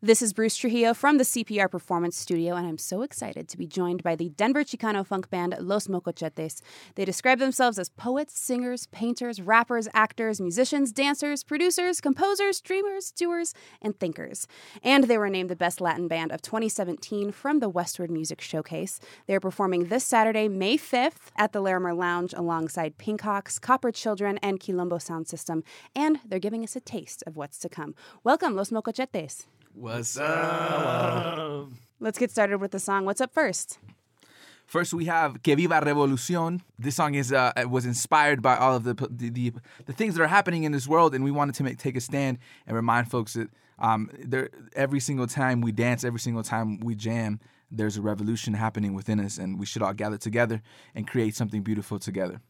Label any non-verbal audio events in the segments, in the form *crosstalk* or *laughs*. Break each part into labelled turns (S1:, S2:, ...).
S1: This is Bruce Trujillo from the CPR Performance Studio, and I'm so excited to be joined by the Denver Chicano funk band Los Mocochetes. They describe themselves as poets, singers, painters, rappers, actors, musicians, dancers, producers, composers, dreamers, doers, and thinkers. And they were named the Best Latin Band of 2017 from the Westword Music Showcase. They are performing this Saturday, May 5th, at the Larimer Lounge alongside Pink Hawks, Copper Children, and Quilombo Sound System, and they're giving us a taste of what's to come. Welcome, Los Mocochetes.
S2: What's up?
S1: Let's get started with the song. What's up first?
S2: First, we have Que Viva Revolucion. This song is uh, was inspired by all of the, the, the the things that are happening in this world, and we wanted to make take a stand and remind folks that um, there every single time we dance, every single time we jam, there's a revolution happening within us, and we should all gather together and create something beautiful together.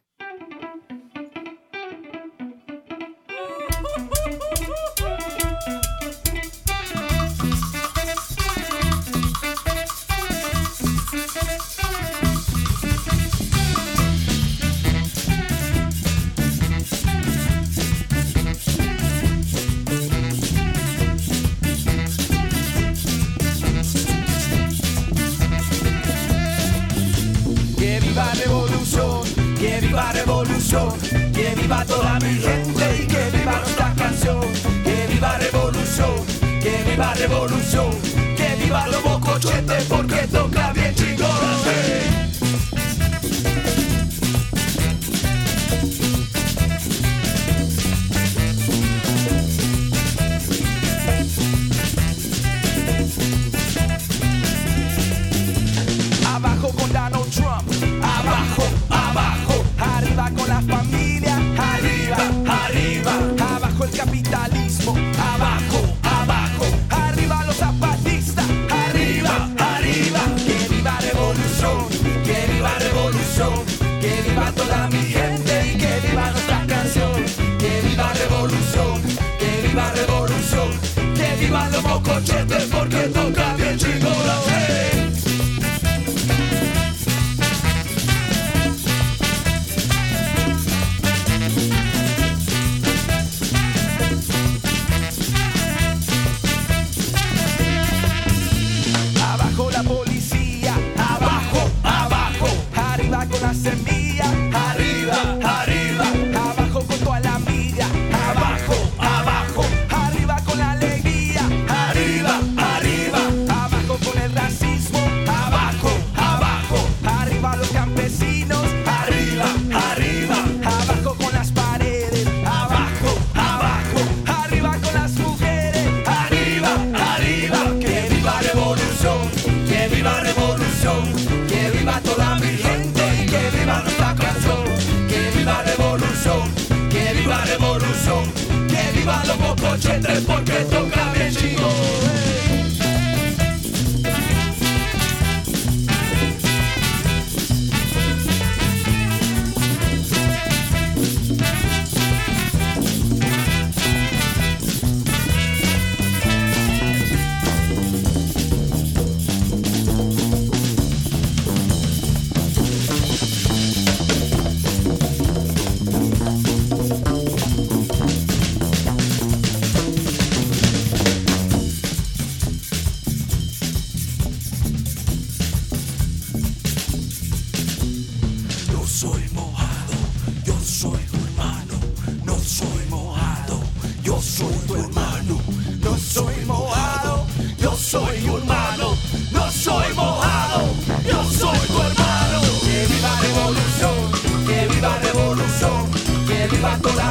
S3: Que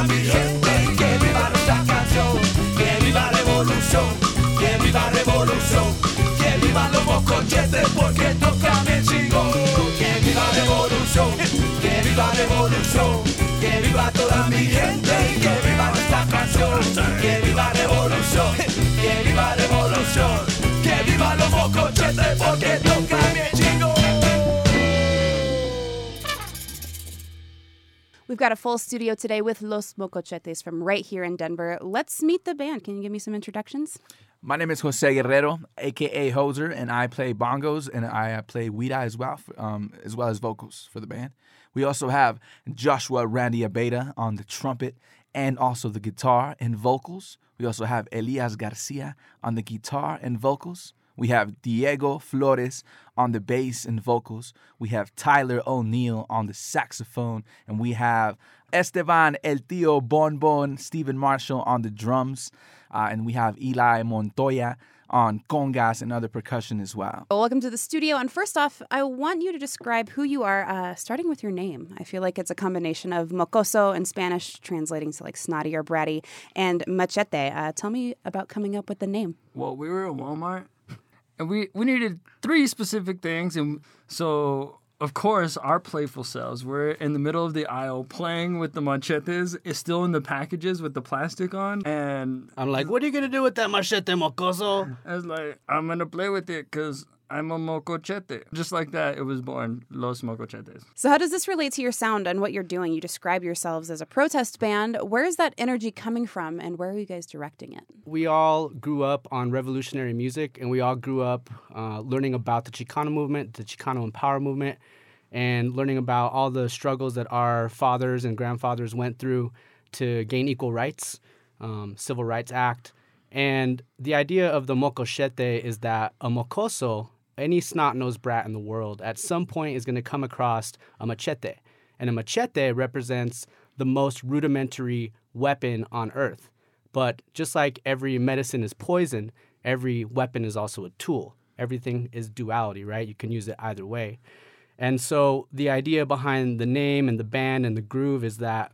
S3: mi gente que viva nuestra canción. Que viva revolución, que viva revolución, que viva los mocochetes porque toca chingón. Que viva revolución, que viva revolución, que viva toda mi gente que viva nuestra canción. Que viva revolución, que viva revolución, que viva los mocochetes porque toca
S1: We've got a full studio today with Los Mocochetes from right here in Denver. Let's meet the band. Can you give me some introductions?
S2: My name is Jose Guerrero, aka Hoser, and I play bongos and I play weeda as well, for, um, as well as vocals for the band. We also have Joshua Randy Abeda on the trumpet and also the guitar and vocals. We also have Elias Garcia on the guitar and vocals. We have Diego Flores on the bass and vocals. We have Tyler O'Neill on the saxophone. And we have Esteban El Tio Bon Bon, Stephen Marshall on the drums. Uh, and we have Eli Montoya on congas and other percussion as well.
S1: Well, welcome to the studio. And first off, I want you to describe who you are, uh, starting with your name. I feel like it's a combination of mocoso in Spanish, translating to like snotty or bratty, and machete. Uh, tell me about coming up with the name.
S4: Well, we were at Walmart and we, we needed three specific things. And so, of course, our playful selves, we're in the middle of the aisle playing with the machetes. It's still in the packages with the plastic on. And
S5: I'm like, what are you gonna do with that machete, mocoso?
S4: I was like, I'm going to play with it because I'm a mocochete. Just like that, it was born Los Mocochetes.
S1: So, how does this relate to your sound and what you're doing? You describe yourselves as a protest band. Where is that energy coming from, and where are you guys directing it?
S5: We all grew up on revolutionary music, and we all grew up uh, learning about the Chicano movement, the Chicano Empower movement, and learning about all the struggles that our fathers and grandfathers went through to gain equal rights, um, Civil Rights Act. And the idea of the mocochete is that a mocoso, any snot-nosed brat in the world, at some point is going to come across a machete. And a machete represents the most rudimentary weapon on earth. But just like every medicine is poison, every weapon is also a tool. Everything is duality, right? You can use it either way. And so the idea behind the name and the band and the groove is that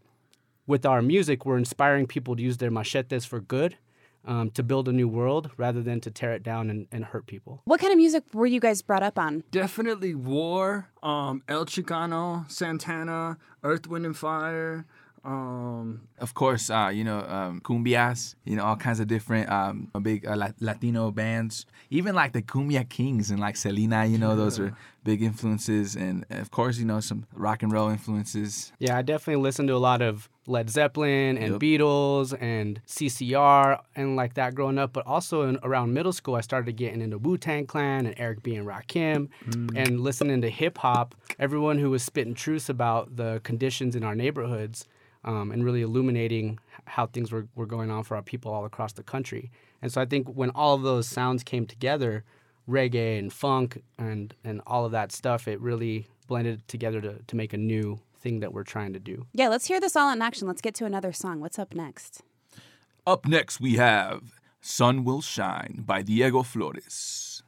S5: with our music, we're inspiring people to use their machetes for good, um, to build a new world rather than to tear it down and, and hurt people.
S1: What kind of music were you guys brought up on?
S4: Definitely War, um, El Chicano, Santana, Earth, Wind, and Fire. Um,
S2: Of course, uh, you know, um, cumbias, you know, all kinds of different um, big uh, Latino bands. Even like the Cumbia Kings and like Selena, you know, those are big influences. And of course, you know, some rock and roll influences.
S5: Yeah, I definitely listened to a lot of Led Zeppelin and
S2: Yep.
S5: Beatles and CCR and like that growing up. But also in, around middle school, I started getting into Wu Tang Clan and Eric B. and Rakim and listening to hip hop. Everyone who was spitting truths about the conditions in our neighborhoods um, and really illuminating how things were, were going on for our people all across the country. And so I think when all of those sounds came together, reggae and funk and, and all of that stuff, it really blended together to, to make a new thing that we're trying to do.
S1: Yeah, let's hear this all in action. Let's get to another song. What's up next?
S2: Up next, we have Sun Will Shine by Diego Flores.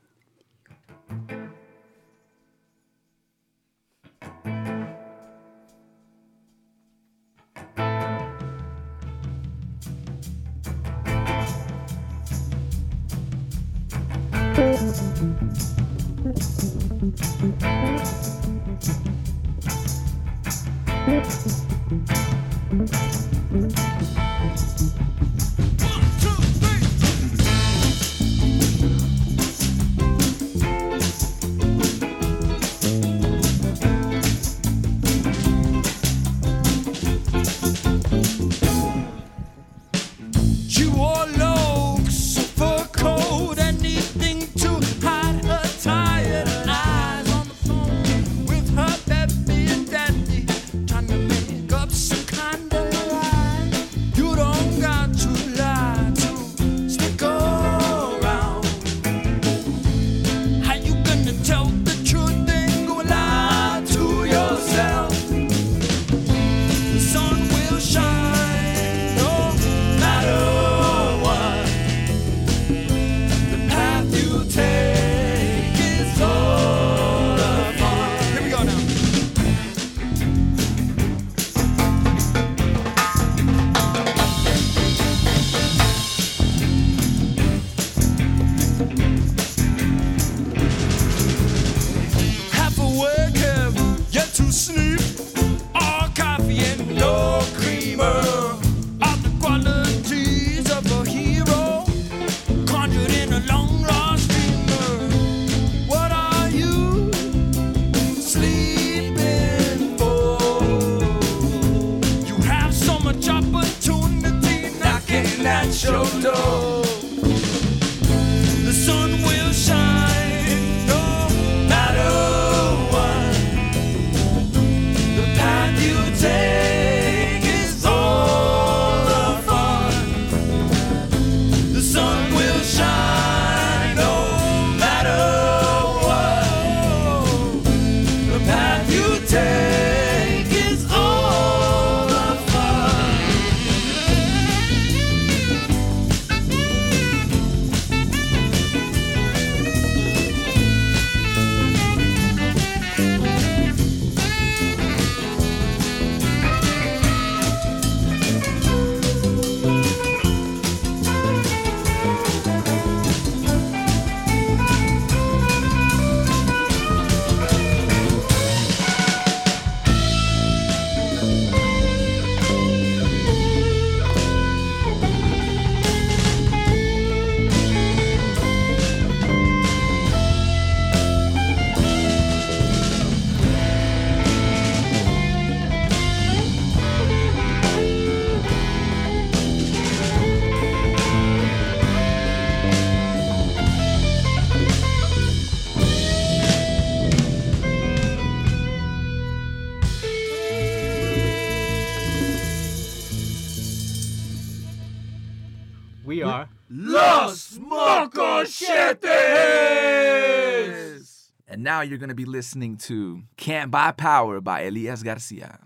S2: going to be listening to Can't Buy Power by Elias Garcia.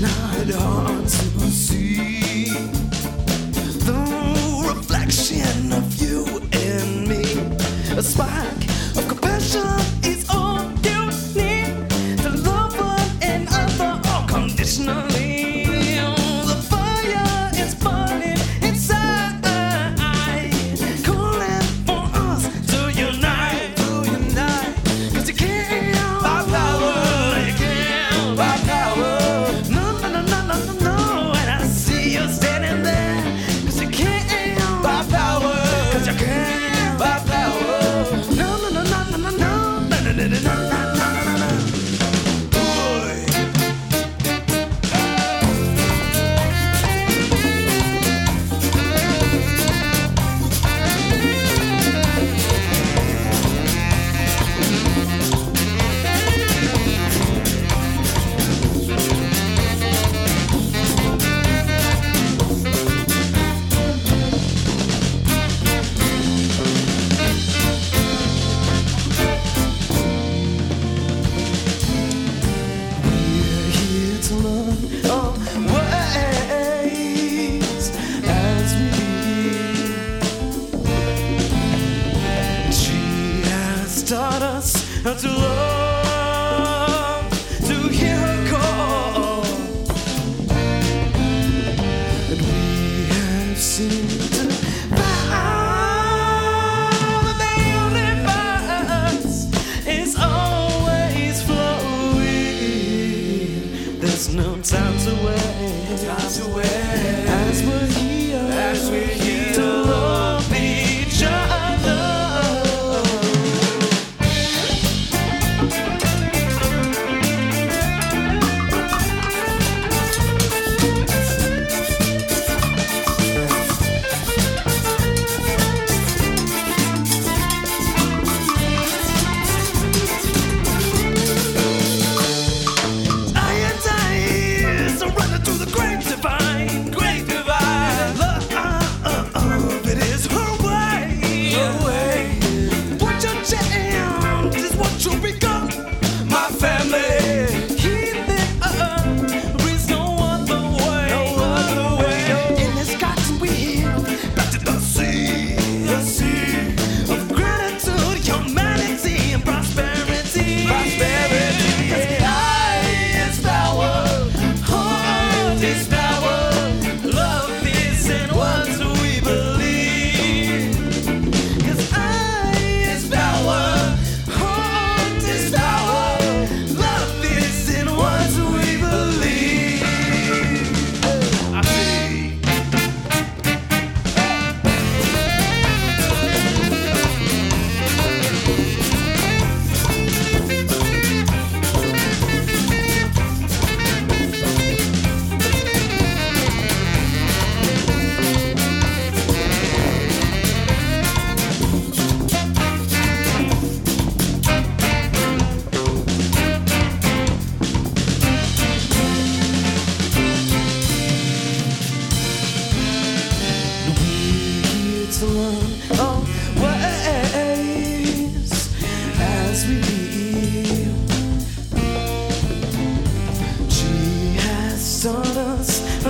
S3: not hard.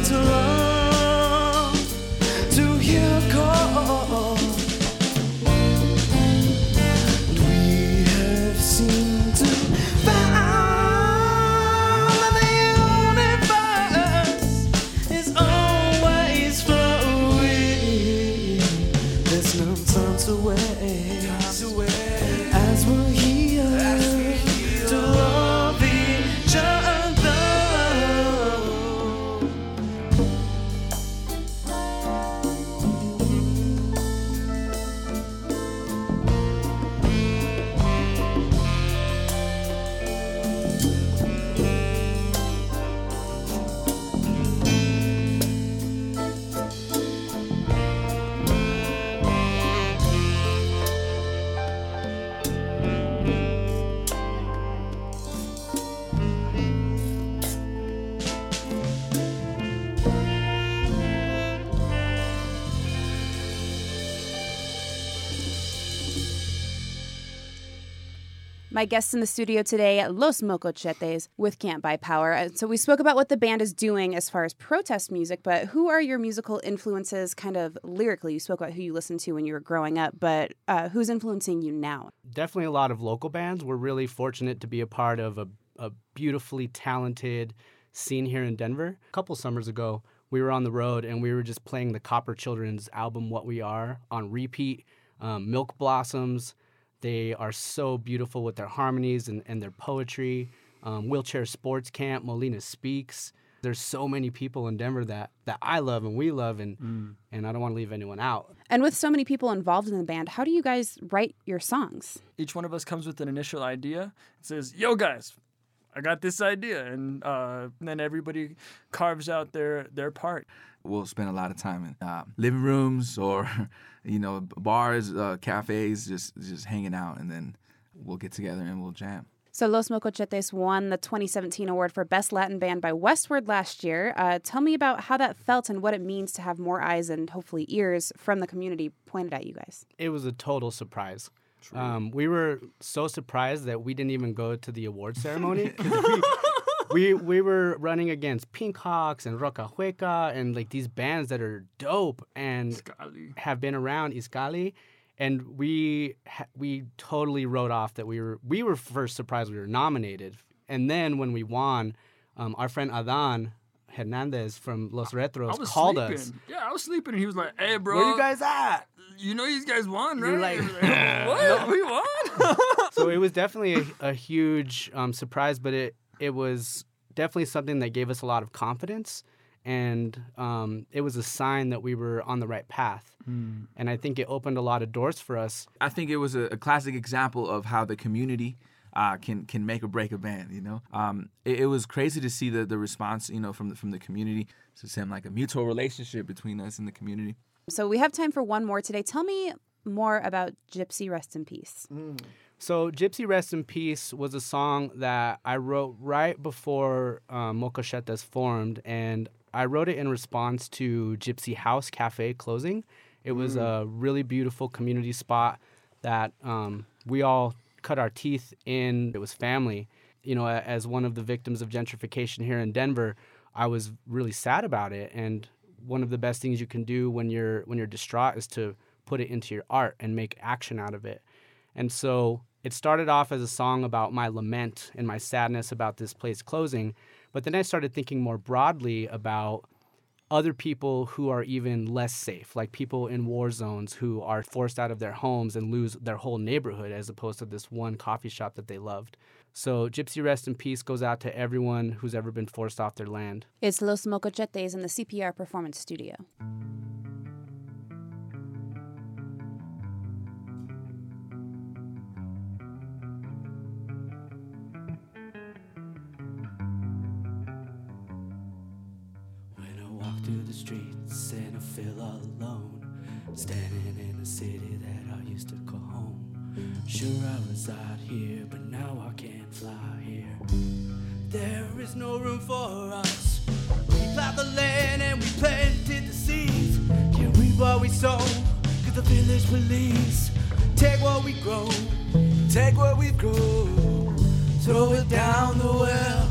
S3: To wrong My
S1: guests in the studio today, Los Mocochetes with Can't Buy Power. Uh, So we spoke about what the band is doing as far as protest music, but who are your musical influences kind of lyrically? You spoke about who you listened to when you were growing up, but uh, who's influencing you now?
S5: definitely a lot of local bands. We're really fortunate to be a part of a, a beautifully talented scene here in Denver. A couple summers ago, we were on the road and we were just playing the Copper Children's album "What We Are" on repeat. Um, Milk Blossoms, they are so beautiful with their harmonies and, and their poetry. Um, Wheelchair Sports Camp, Molina Speaks. There's so many people in Denver that that I love and we love, and and I don't want to leave anyone out.
S1: And with so many people involved in the band, how do you guys write your songs?
S4: Each one of us comes with an initial idea. It says, "Yo, guys, I got this idea," and uh, then everybody carves out their their part.
S2: We'll spend a lot of time in uh, living rooms or, *laughs* you know, bars, uh, cafes, just just hanging out, and then we'll get together and we'll jam.
S1: So Los Mocochetes won the 2017 award for Best Latin Band by Westword last year. Uh, tell me about how that felt and what it means to have more eyes and hopefully ears from the community pointed at you guys.
S5: it was a total surprise. Um, we were so surprised that we didn't even go to the award ceremony. *laughs* *laughs* we, we we were running against Pink Hawks and Roka Hueka and like these bands that are dope and
S4: Golly.
S5: have been around Iscali, and we ha- we totally wrote off that we were we were first surprised we were nominated, and then when we won, um, our friend Adan Hernandez from Los Retros called
S4: sleeping.
S5: us.
S4: Yeah, I was sleeping, and he was like, "Hey, bro,
S5: Where you guys at?
S4: You know these guys won, right?"
S5: You're like,
S4: "What? *laughs* We won?" *laughs*
S5: so it was definitely a, a huge um, surprise, but it it was definitely something that gave us a lot of confidence, and um, it was a sign that we were on the right path. And I think it opened a lot of doors for us.
S2: I think it was a, a classic example of how the community uh, can can make or break a band. You know, um, it, it was crazy to see the the response. You know, from the from the community. So it seemed like a mutual relationship between us and the community.
S1: So we have time for one more today. Tell me more about Gypsy Rest in Peace.
S5: So Gypsy Rest in Peace was a song that I wrote right before um, Mocochetes formed, and I wrote it in response to Gypsy House Cafe closing. It was a really beautiful community spot that um, we all cut our teeth in. It was family. You know, as one of the victims of gentrification here in Denver, I was really sad about it. And one of the best things you can do when you're when you're distraught is to put it into your art and make action out of it. And so it started off as a song about my lament and my sadness about this place closing. But then I started thinking more broadly about other people who are even less safe, like people in war zones who are forced out of their homes and lose their whole neighborhood as opposed to this one coffee shop that they loved. So Gypsy Rest in Peace goes out to everyone who's ever been forced off their land.
S1: It's Los Mocochetes in the CPR Performance Studio.
S6: Here, but now I can't fly here. There is no room for us. We plowed the land and we planted the seeds. Can't reap what we sow, cause the village police take what we grow, take what we grow, throw it down the well.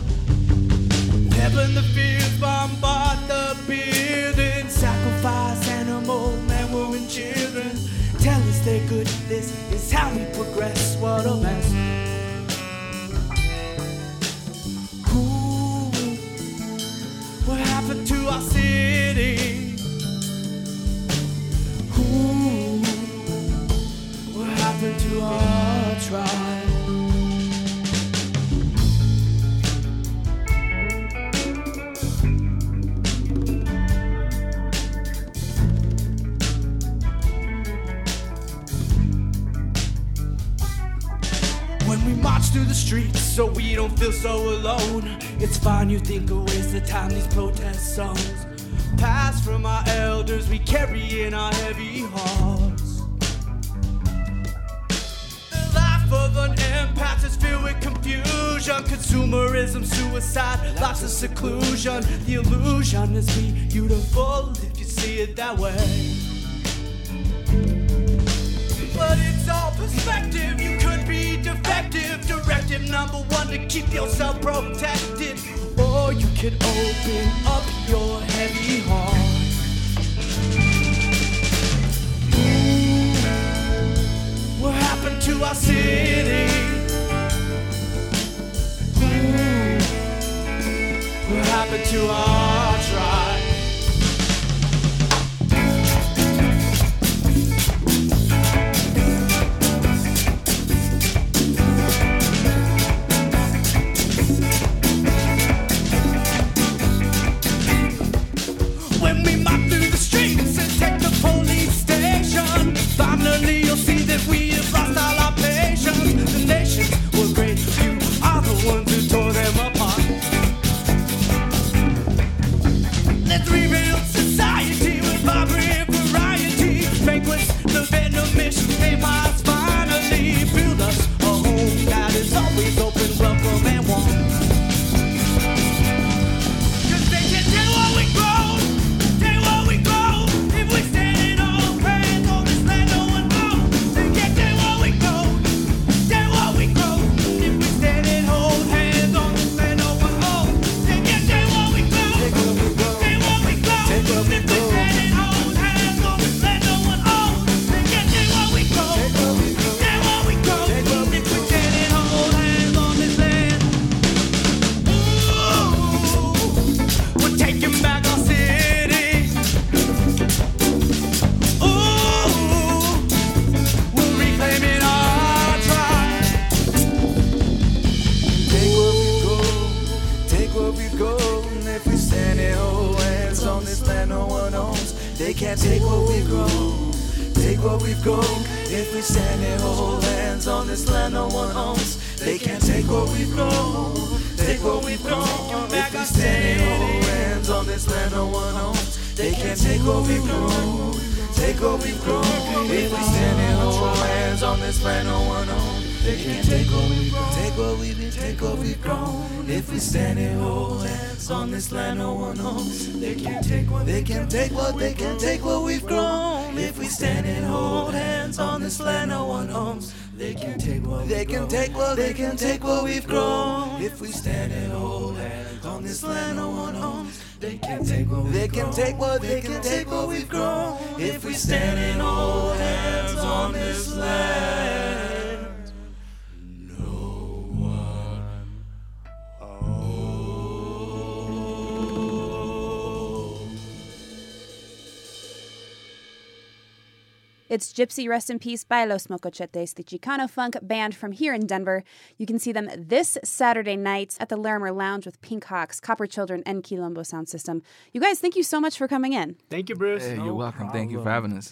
S6: Pepper the fields, bombard the buildings, sacrifice animal, men, women, children. Tell us good, this is how we progress. What a mess. Ooh, what happened to our city? Ooh, what happened to our tribe? Streets so we don't feel so alone. It's fine, you think of ways to time these protest songs. Pass from our elders, we carry in our heavy hearts. The life of an empath is filled with confusion, consumerism, suicide, lots of seclusion. The illusion is beautiful if you see it that way. But it's all perspective. You be Directive number one to keep yourself protected. Or you could open up your heavy heart. Ooh, what happened to our city? Ooh, what happened to our
S2: Grown. If we stand and hold hands on this land no one owns, they can't take what we've grown. Take what we've grown. If we stand and hold hands on this land no one owns, they can't take what we've grown. Take what we've grown. If we stand and hold hands on this land no one owns, they can't take what we've grown. Take what we've been, take what we've grown. If we stand and hold hands on this land no one owns, they can't take what they can take what they can take what we've grown. If we stand and hold hands on this land no one owns, they can take what they can take what they can take what we've grown. If we stand and hold hands on this land no one owns, they can take what they can take what they can take what we've grown. If we stand and hold hands on this land.
S1: It's Gypsy Rest in Peace by Los Mocochetes, the Chicano funk band from here in Denver. You can see them this Saturday night at the Larimer Lounge with Pink Hawks, Copper Children, and Quilombo Sound System. You guys, thank you so much for coming in.
S5: Thank you, Bruce.
S4: Hey, you're welcome. Thank you for having us.